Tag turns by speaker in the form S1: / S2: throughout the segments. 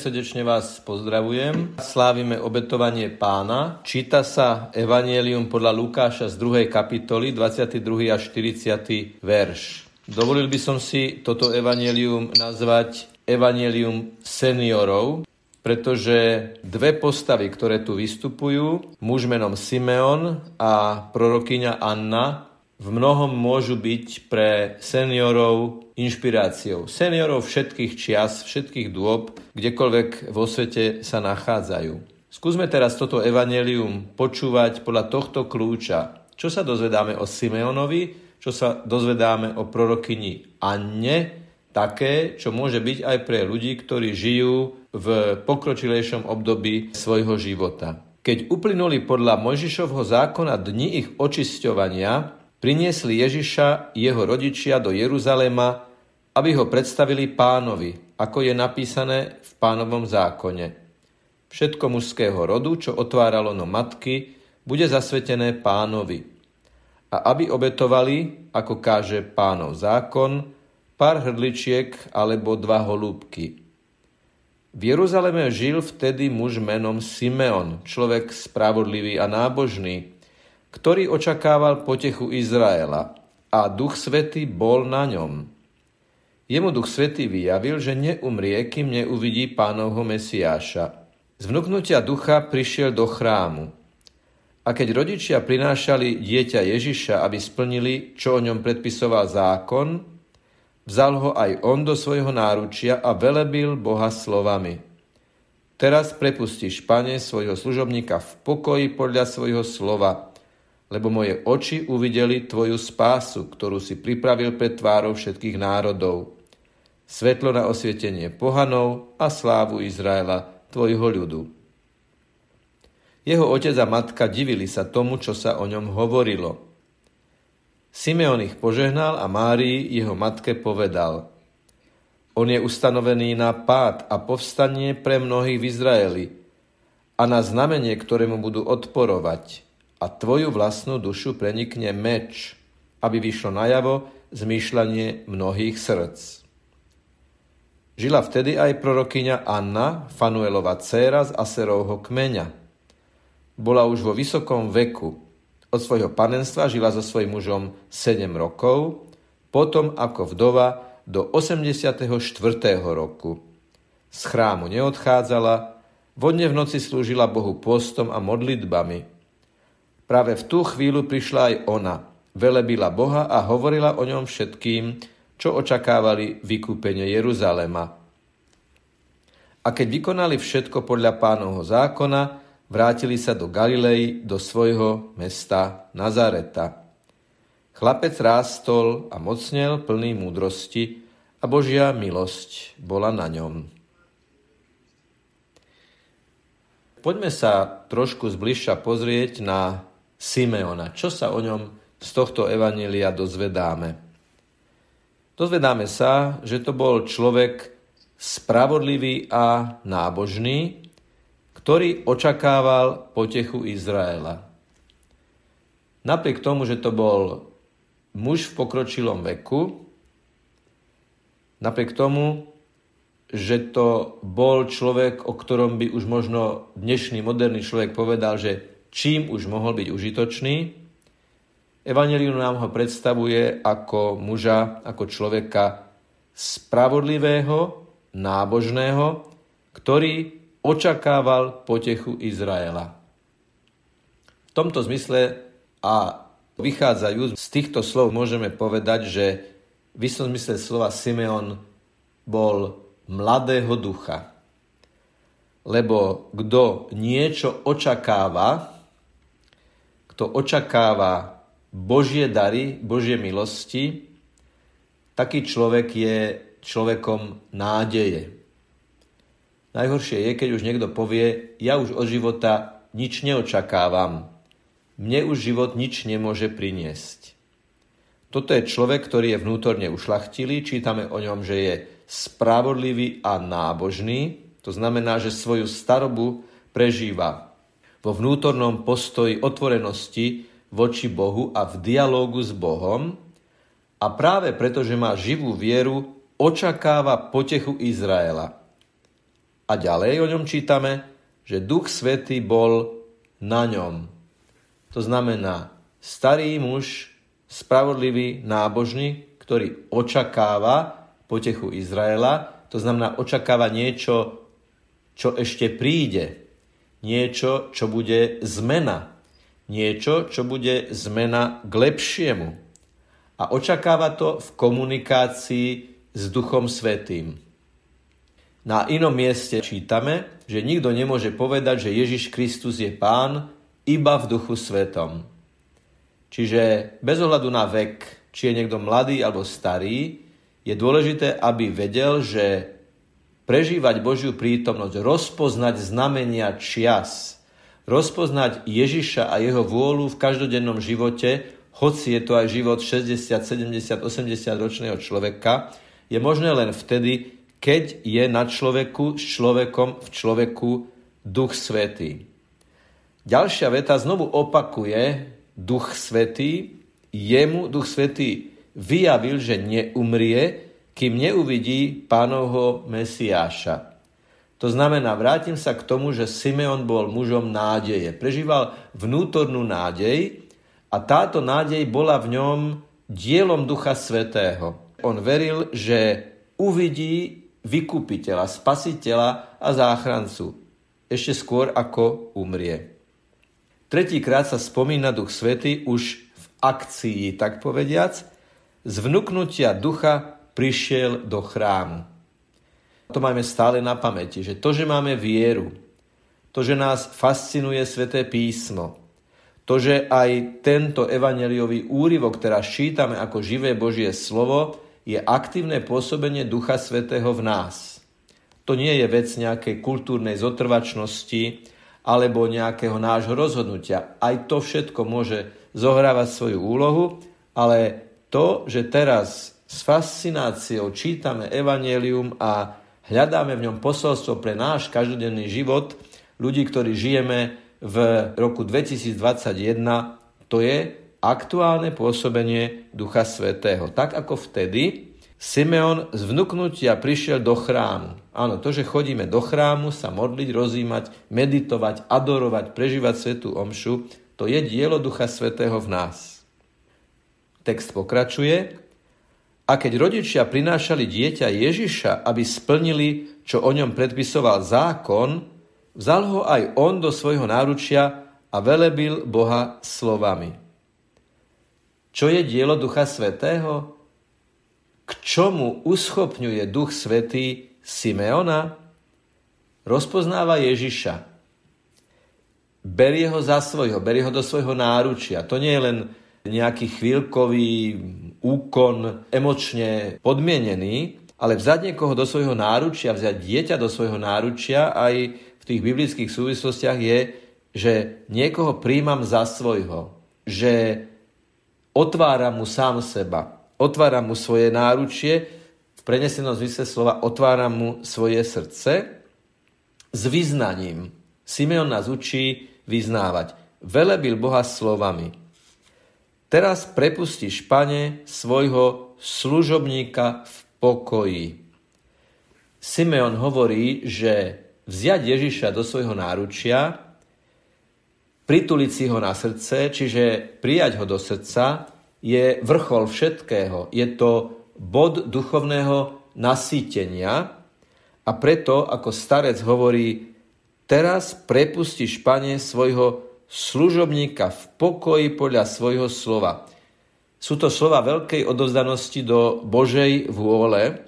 S1: Srdečne vás pozdravujem. Slávime obetovanie pána. Číta sa Evangelium podľa Lukáša z 2. kapitoly, 22. a 40. verš. Dovolil by som si toto Evangelium nazvať Evangelium seniorov, pretože dve postavy, ktoré tu vystupujú, muž menom Simeon a prorokyňa Anna, v mnohom môžu byť pre seniorov inšpiráciou. Seniorov všetkých čias, všetkých dôb, kdekoľvek vo svete sa nachádzajú. Skúsme teraz toto evanelium počúvať podľa tohto kľúča. Čo sa dozvedáme o Simeonovi, čo sa dozvedáme o prorokyni Anne, také, čo môže byť aj pre ľudí, ktorí žijú v pokročilejšom období svojho života. Keď uplynuli podľa Mojžišovho zákona dni ich očisťovania, priniesli Ježiša jeho rodičia do Jeruzalema, aby ho predstavili pánovi, ako je napísané v pánovom zákone. Všetko mužského rodu, čo otváralo no matky, bude zasvetené pánovi. A aby obetovali, ako káže pánov zákon, pár hrdličiek alebo dva holúbky. V Jeruzaleme žil vtedy muž menom Simeon, človek spravodlivý a nábožný, ktorý očakával potechu Izraela a Duch Svetý bol na ňom. Jemu Duch Svetý vyjavil, že neumrie, kým neuvidí pánovho Mesiáša. Z vnúknutia ducha prišiel do chrámu. A keď rodičia prinášali dieťa Ježiša, aby splnili, čo o ňom predpisoval zákon, vzal ho aj on do svojho náručia a velebil Boha slovami. Teraz prepustíš, pane, svojho služobníka v pokoji podľa svojho slova, lebo moje oči uvideli Tvoju spásu, ktorú si pripravil pred tvárou všetkých národov. Svetlo na osvietenie pohanov a slávu Izraela, Tvojho ľudu. Jeho otec a matka divili sa tomu, čo sa o ňom hovorilo. Simeon ich požehnal a Márii, jeho matke, povedal On je ustanovený na pád a povstanie pre mnohých v Izraeli a na znamenie, ktorému budú odporovať – a tvoju vlastnú dušu prenikne meč, aby vyšlo najavo zmýšľanie mnohých srdc. Žila vtedy aj prorokyňa Anna, Fanuelova dcéra z Aserovho kmeňa. Bola už vo vysokom veku. Od svojho panenstva žila so svojím mužom 7 rokov, potom ako vdova do 84. roku. Z chrámu neodchádzala, vodne v noci slúžila Bohu postom a modlitbami, Práve v tú chvíľu prišla aj ona, velebila Boha a hovorila o ňom všetkým, čo očakávali vykúpenie Jeruzalema. A keď vykonali všetko podľa pánovho zákona, vrátili sa do Galilei, do svojho mesta Nazareta. Chlapec rástol a mocnel plný múdrosti a Božia milosť bola na ňom. Poďme sa trošku zbližša pozrieť na Simeona. Čo sa o ňom z tohto evanelia dozvedáme? Dozvedáme sa, že to bol človek spravodlivý a nábožný, ktorý očakával potechu Izraela. Napriek tomu, že to bol muž v pokročilom veku, napriek tomu, že to bol človek, o ktorom by už možno dnešný moderný človek povedal, že čím už mohol byť užitočný. Evangelium nám ho predstavuje ako muža, ako človeka spravodlivého, nábožného, ktorý očakával potechu Izraela. V tomto zmysle a vychádzajú z týchto slov môžeme povedať, že v istom zmysle slova Simeon bol mladého ducha. Lebo kto niečo očakáva, kto očakáva Božie dary, Božie milosti, taký človek je človekom nádeje. Najhoršie je, keď už niekto povie, ja už od života nič neočakávam. Mne už život nič nemôže priniesť. Toto je človek, ktorý je vnútorne ušlachtilý. Čítame o ňom, že je spravodlivý a nábožný. To znamená, že svoju starobu prežíva vo vnútornom postoji otvorenosti voči Bohu a v dialógu s Bohom a práve preto, že má živú vieru, očakáva potechu Izraela. A ďalej o ňom čítame, že Duch Svetý bol na ňom. To znamená, starý muž, spravodlivý, nábožný, ktorý očakáva potechu Izraela, to znamená očakáva niečo, čo ešte príde, niečo, čo bude zmena, niečo, čo bude zmena k lepšiemu. A očakáva to v komunikácii s Duchom Svetým. Na inom mieste čítame, že nikto nemôže povedať, že Ježiš Kristus je pán iba v duchu svetom. Čiže bez ohľadu na vek, či je niekto mladý alebo starý, je dôležité, aby vedel, že prežívať Božiu prítomnosť, rozpoznať znamenia čias, rozpoznať Ježiša a jeho vôľu v každodennom živote, hoci je to aj život 60, 70, 80 ročného človeka, je možné len vtedy, keď je na človeku s človekom v človeku Duch Svetý. Ďalšia veta znovu opakuje Duch Svetý. Jemu Duch Svetý vyjavil, že neumrie, kým neuvidí pánovho Mesiáša. To znamená, vrátim sa k tomu, že Simeon bol mužom nádeje. Prežíval vnútornú nádej a táto nádej bola v ňom dielom Ducha Svetého. On veril, že uvidí vykupiteľa, spasiteľa a záchrancu ešte skôr ako umrie. Tretíkrát sa spomína Duch Svety už v akcii, tak povediac, z vnúknutia ducha prišiel do chrámu. To máme stále na pamäti, že to, že máme vieru, to, že nás fascinuje Sveté písmo, to, že aj tento evaneliový úryvok, teraz čítame ako živé Božie slovo, je aktívne pôsobenie Ducha Svetého v nás. To nie je vec nejakej kultúrnej zotrvačnosti alebo nejakého nášho rozhodnutia. Aj to všetko môže zohrávať svoju úlohu, ale to, že teraz s fascináciou čítame Evangelium a hľadáme v ňom posolstvo pre náš každodenný život, ľudí, ktorí žijeme v roku 2021, to je aktuálne pôsobenie Ducha Svetého. Tak ako vtedy Simeon z vnúknutia prišiel do chrámu. Áno, to, že chodíme do chrámu, sa modliť, rozímať, meditovať, adorovať, prežívať svetú omšu, to je dielo Ducha Svetého v nás. Text pokračuje. A keď rodičia prinášali dieťa Ježiša, aby splnili, čo o ňom predpisoval zákon, vzal ho aj on do svojho náručia a velebil Boha slovami. Čo je dielo Ducha Svetého? K čomu uschopňuje Duch Svetý Simeona? Rozpoznáva Ježiša. Berie ho za svojho, berie ho do svojho náručia. To nie je len nejaký chvíľkový úkon emočne podmienený, ale vzať niekoho do svojho náručia, vziať dieťa do svojho náručia aj v tých biblických súvislostiach je, že niekoho príjmam za svojho, že otvára mu sám seba, otvára mu svoje náručie, v prenesenom zmysle slova otvára mu svoje srdce s vyznaním. Simeon nás učí vyznávať. Velebil Boha slovami. Teraz prepustíš, pane, svojho služobníka v pokoji. Simeon hovorí, že vziať Ježiša do svojho náručia prituliť si ho na srdce, čiže prijať ho do srdca, je vrchol všetkého. Je to bod duchovného nasýtenia a preto, ako starec hovorí, teraz prepustíš, pane, svojho služobníka v pokoji podľa svojho slova. Sú to slova veľkej odozdanosti do Božej vôle,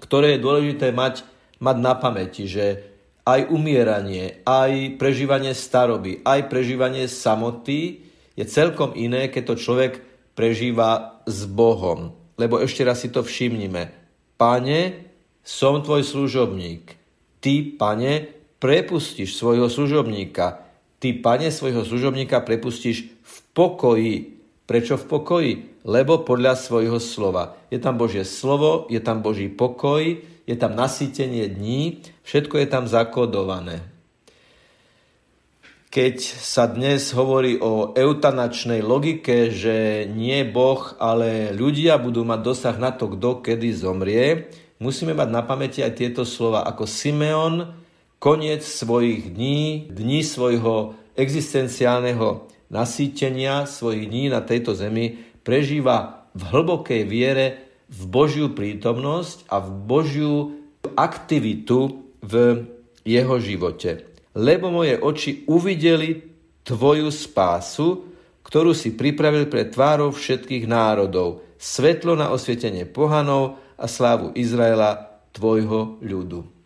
S1: ktoré je dôležité mať, mať na pamäti, že aj umieranie, aj prežívanie staroby, aj prežívanie samoty je celkom iné, keď to človek prežíva s Bohom. Lebo ešte raz si to všimnime. Pane, som tvoj služobník. Ty, pane, prepustíš svojho služobníka. Ty, pane, svojho služobníka prepustíš v pokoji. Prečo v pokoji? Lebo podľa svojho slova. Je tam Božie slovo, je tam Boží pokoj, je tam nasýtenie dní, všetko je tam zakodované. Keď sa dnes hovorí o eutanačnej logike, že nie Boh, ale ľudia budú mať dosah na to, kto kedy zomrie, musíme mať na pamäti aj tieto slova. Ako Simeon, koniec svojich dní, dní svojho existenciálneho nasýtenia, svojich dní na tejto zemi, prežíva v hlbokej viere v Božiu prítomnosť a v Božiu aktivitu v jeho živote. Lebo moje oči uvideli tvoju spásu, ktorú si pripravil pre tvárov všetkých národov, svetlo na osvietenie pohanov a slávu Izraela, tvojho ľudu.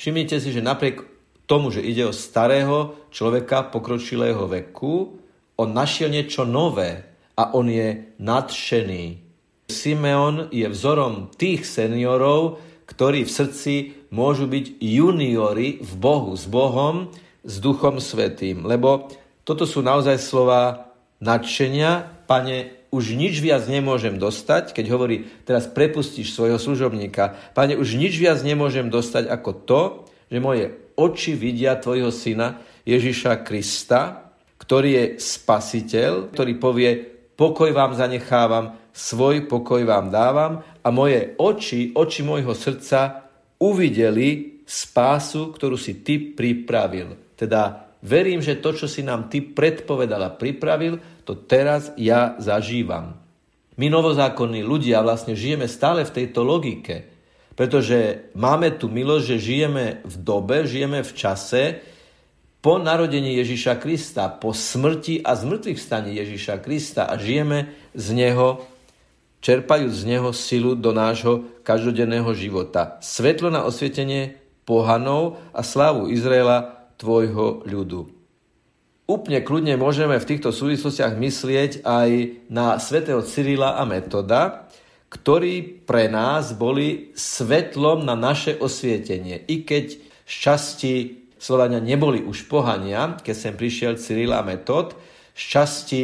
S1: Všimnite si, že napriek tomu, že ide o starého človeka pokročilého veku, on našiel niečo nové a on je nadšený. Simeon je vzorom tých seniorov, ktorí v srdci môžu byť juniori v Bohu, s Bohom, s Duchom Svetým. Lebo toto sú naozaj slova nadšenia. Pane, už nič viac nemôžem dostať, keď hovorí, teraz prepustíš svojho služobníka. Pane, už nič viac nemôžem dostať ako to, že moje oči vidia tvojho syna Ježiša Krista, ktorý je spasiteľ, ktorý povie, pokoj vám zanechávam, svoj pokoj vám dávam a moje oči, oči môjho srdca uvideli spásu, ktorú si ty pripravil. Teda verím, že to, čo si nám ty predpovedal a pripravil, to teraz ja zažívam. My novozákonní ľudia vlastne žijeme stále v tejto logike, pretože máme tu milosť, že žijeme v dobe, žijeme v čase po narodení Ježiša Krista, po smrti a zmrtvých staní Ježiša Krista a žijeme z Neho čerpajú z neho silu do nášho každodenného života. Svetlo na osvietenie pohanov a slávu Izraela, tvojho ľudu. Úplne kľudne môžeme v týchto súvislostiach myslieť aj na svätého Cyrila a Metoda, ktorí pre nás boli svetlom na naše osvietenie. I keď z časti Slovania neboli už pohania, keď sem prišiel Cyril a Metod, z časti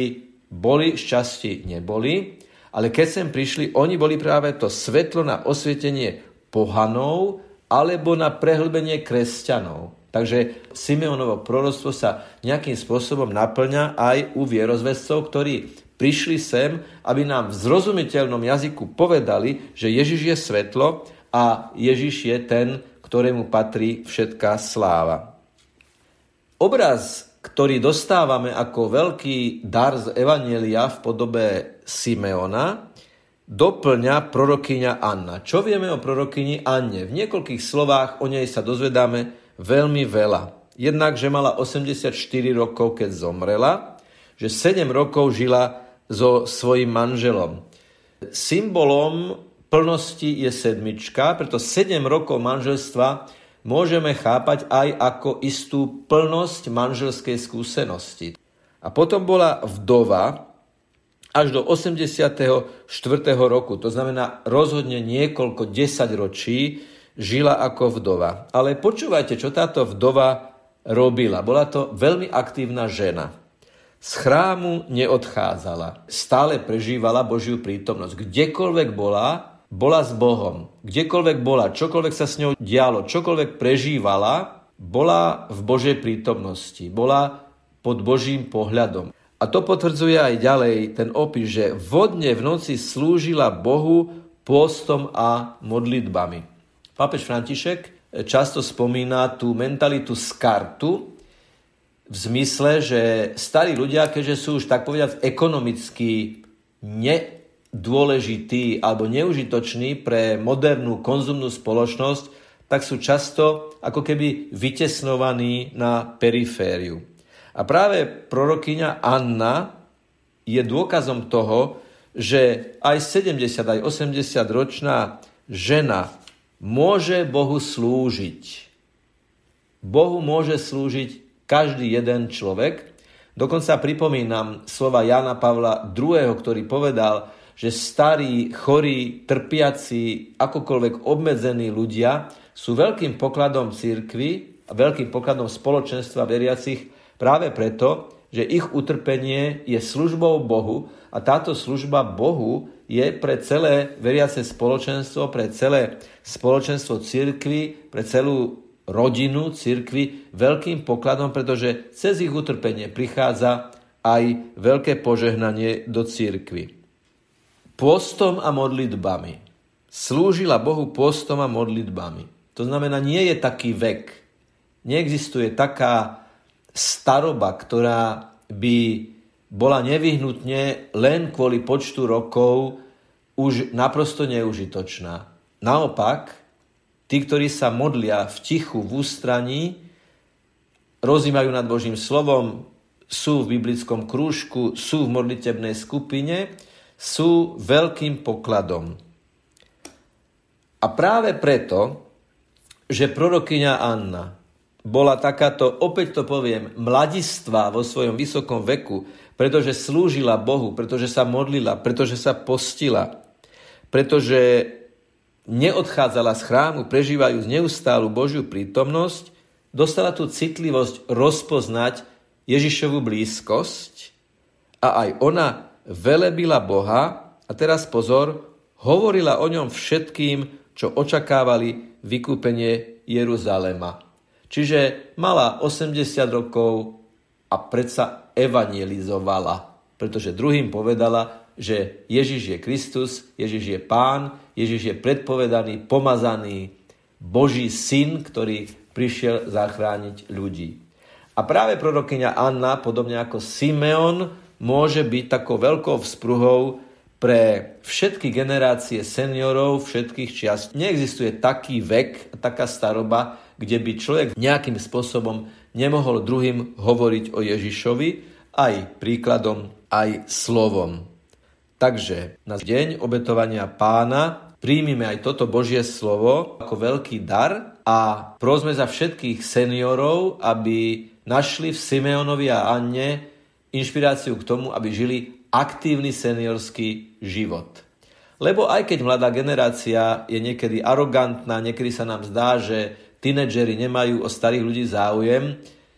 S1: boli, z časti neboli, ale keď sem prišli, oni boli práve to svetlo na osvietenie pohanov alebo na prehlbenie kresťanov. Takže Simeonovo proroctvo sa nejakým spôsobom naplňa aj u vierozvescov, ktorí prišli sem, aby nám v zrozumiteľnom jazyku povedali, že Ježiš je svetlo a Ježiš je ten, ktorému patrí všetká sláva. Obraz ktorý dostávame ako veľký dar z Evanielia v podobe Simeona, doplňa prorokyňa Anna. Čo vieme o prorokyni Anne? V niekoľkých slovách o nej sa dozvedáme veľmi veľa. Jednak, že mala 84 rokov, keď zomrela, že 7 rokov žila so svojím manželom. Symbolom plnosti je sedmička, preto 7 rokov manželstva môžeme chápať aj ako istú plnosť manželskej skúsenosti. A potom bola vdova až do 84. roku, to znamená rozhodne niekoľko desaťročí žila ako vdova. Ale počúvajte, čo táto vdova robila. Bola to veľmi aktívna žena. Z chrámu neodchádzala. Stále prežívala Božiu prítomnosť. Kdekoľvek bola, bola s Bohom. Kdekoľvek bola, čokoľvek sa s ňou dialo, čokoľvek prežívala, bola v Božej prítomnosti, bola pod Božím pohľadom. A to potvrdzuje aj ďalej ten opis, že vodne v noci slúžila Bohu pôstom a modlitbami. Pápež František často spomína tú mentalitu z kartu, v zmysle, že starí ľudia, keďže sú už tak povedať ekonomicky ne dôležitý alebo neužitočný pre modernú konzumnú spoločnosť, tak sú často ako keby vytesnovaní na perifériu. A práve prorokyňa Anna je dôkazom toho, že aj 70, aj 80 ročná žena môže Bohu slúžiť. Bohu môže slúžiť každý jeden človek. Dokonca pripomínam slova Jana Pavla II., ktorý povedal, že starí, chorí, trpiaci, akokoľvek obmedzení ľudia sú veľkým pokladom církvy a veľkým pokladom spoločenstva veriacich práve preto, že ich utrpenie je službou Bohu a táto služba Bohu je pre celé veriace spoločenstvo, pre celé spoločenstvo církvy, pre celú rodinu církvy veľkým pokladom, pretože cez ich utrpenie prichádza aj veľké požehnanie do církvy. Pôstom a modlitbami. slúžila Bohu postom a modlitbami. To znamená, nie je taký vek, neexistuje taká staroba, ktorá by bola nevyhnutne len kvôli počtu rokov už naprosto neužitočná. Naopak, tí, ktorí sa modlia v tichu, v ústraní, rozímajú nad Božím slovom, sú v biblickom krúžku, sú v modlitebnej skupine, sú veľkým pokladom. A práve preto, že prorokyňa Anna bola takáto, opäť to poviem, mladistva vo svojom vysokom veku, pretože slúžila Bohu, pretože sa modlila, pretože sa postila, pretože neodchádzala z chrámu, prežívajúc neustálu Božiu prítomnosť, dostala tú citlivosť rozpoznať Ježišovu blízkosť a aj ona velebila Boha a teraz pozor, hovorila o ňom všetkým, čo očakávali vykúpenie Jeruzalema. Čiže mala 80 rokov a predsa evangelizovala, pretože druhým povedala, že Ježiš je Kristus, Ježiš je Pán, Ježiš je predpovedaný, pomazaný Boží syn, ktorý prišiel zachrániť ľudí. A práve prorokyňa Anna, podobne ako Simeon, môže byť takou veľkou vzpruhou pre všetky generácie seniorov všetkých čiast. Neexistuje taký vek, taká staroba, kde by človek nejakým spôsobom nemohol druhým hovoriť o Ježišovi, aj príkladom, aj slovom. Takže na deň obetovania pána príjmime aj toto Božie slovo ako veľký dar a prosme za všetkých seniorov, aby našli v Simeonovi a Anne inšpiráciu k tomu, aby žili aktívny seniorský život. Lebo aj keď mladá generácia je niekedy arogantná, niekedy sa nám zdá, že tínedžeri nemajú o starých ľudí záujem,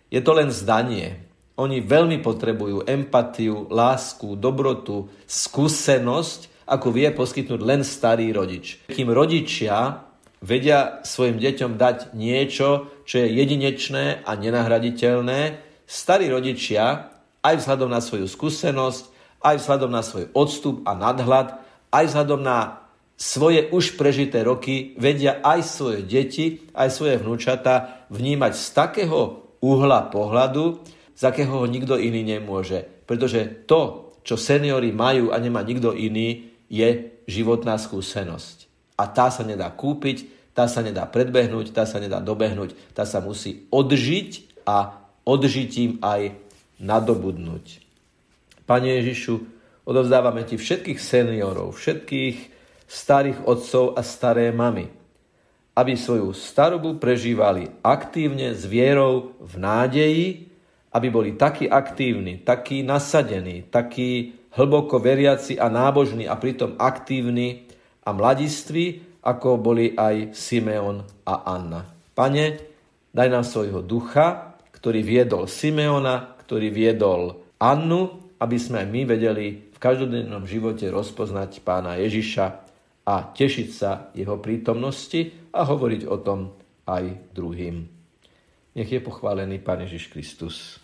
S1: je to len zdanie. Oni veľmi potrebujú empatiu, lásku, dobrotu, skúsenosť, ako vie poskytnúť len starý rodič. Kým rodičia vedia svojim deťom dať niečo, čo je jedinečné a nenahraditeľné, starí rodičia, aj vzhľadom na svoju skúsenosť, aj vzhľadom na svoj odstup a nadhľad, aj vzhľadom na svoje už prežité roky, vedia aj svoje deti, aj svoje vnúčata vnímať z takého uhla pohľadu, z akého ho nikto iný nemôže. Pretože to, čo seniory majú a nemá nikto iný, je životná skúsenosť. A tá sa nedá kúpiť, tá sa nedá predbehnúť, tá sa nedá dobehnúť, tá sa musí odžiť a odžitím aj nadobudnúť. Pane Ježišu, odovzdávame Ti všetkých seniorov, všetkých starých otcov a staré mamy, aby svoju starobu prežívali aktívne s vierou v nádeji, aby boli takí aktívni, takí nasadení, takí hlboko veriaci a nábožní a pritom aktívni a mladiství, ako boli aj Simeon a Anna. Pane, daj nám svojho ducha, ktorý viedol Simeona, ktorý viedol Annu, aby sme aj my vedeli v každodennom živote rozpoznať pána Ježiša a tešiť sa jeho prítomnosti a hovoriť o tom aj druhým. Nech je pochválený Pán Ježiš Kristus.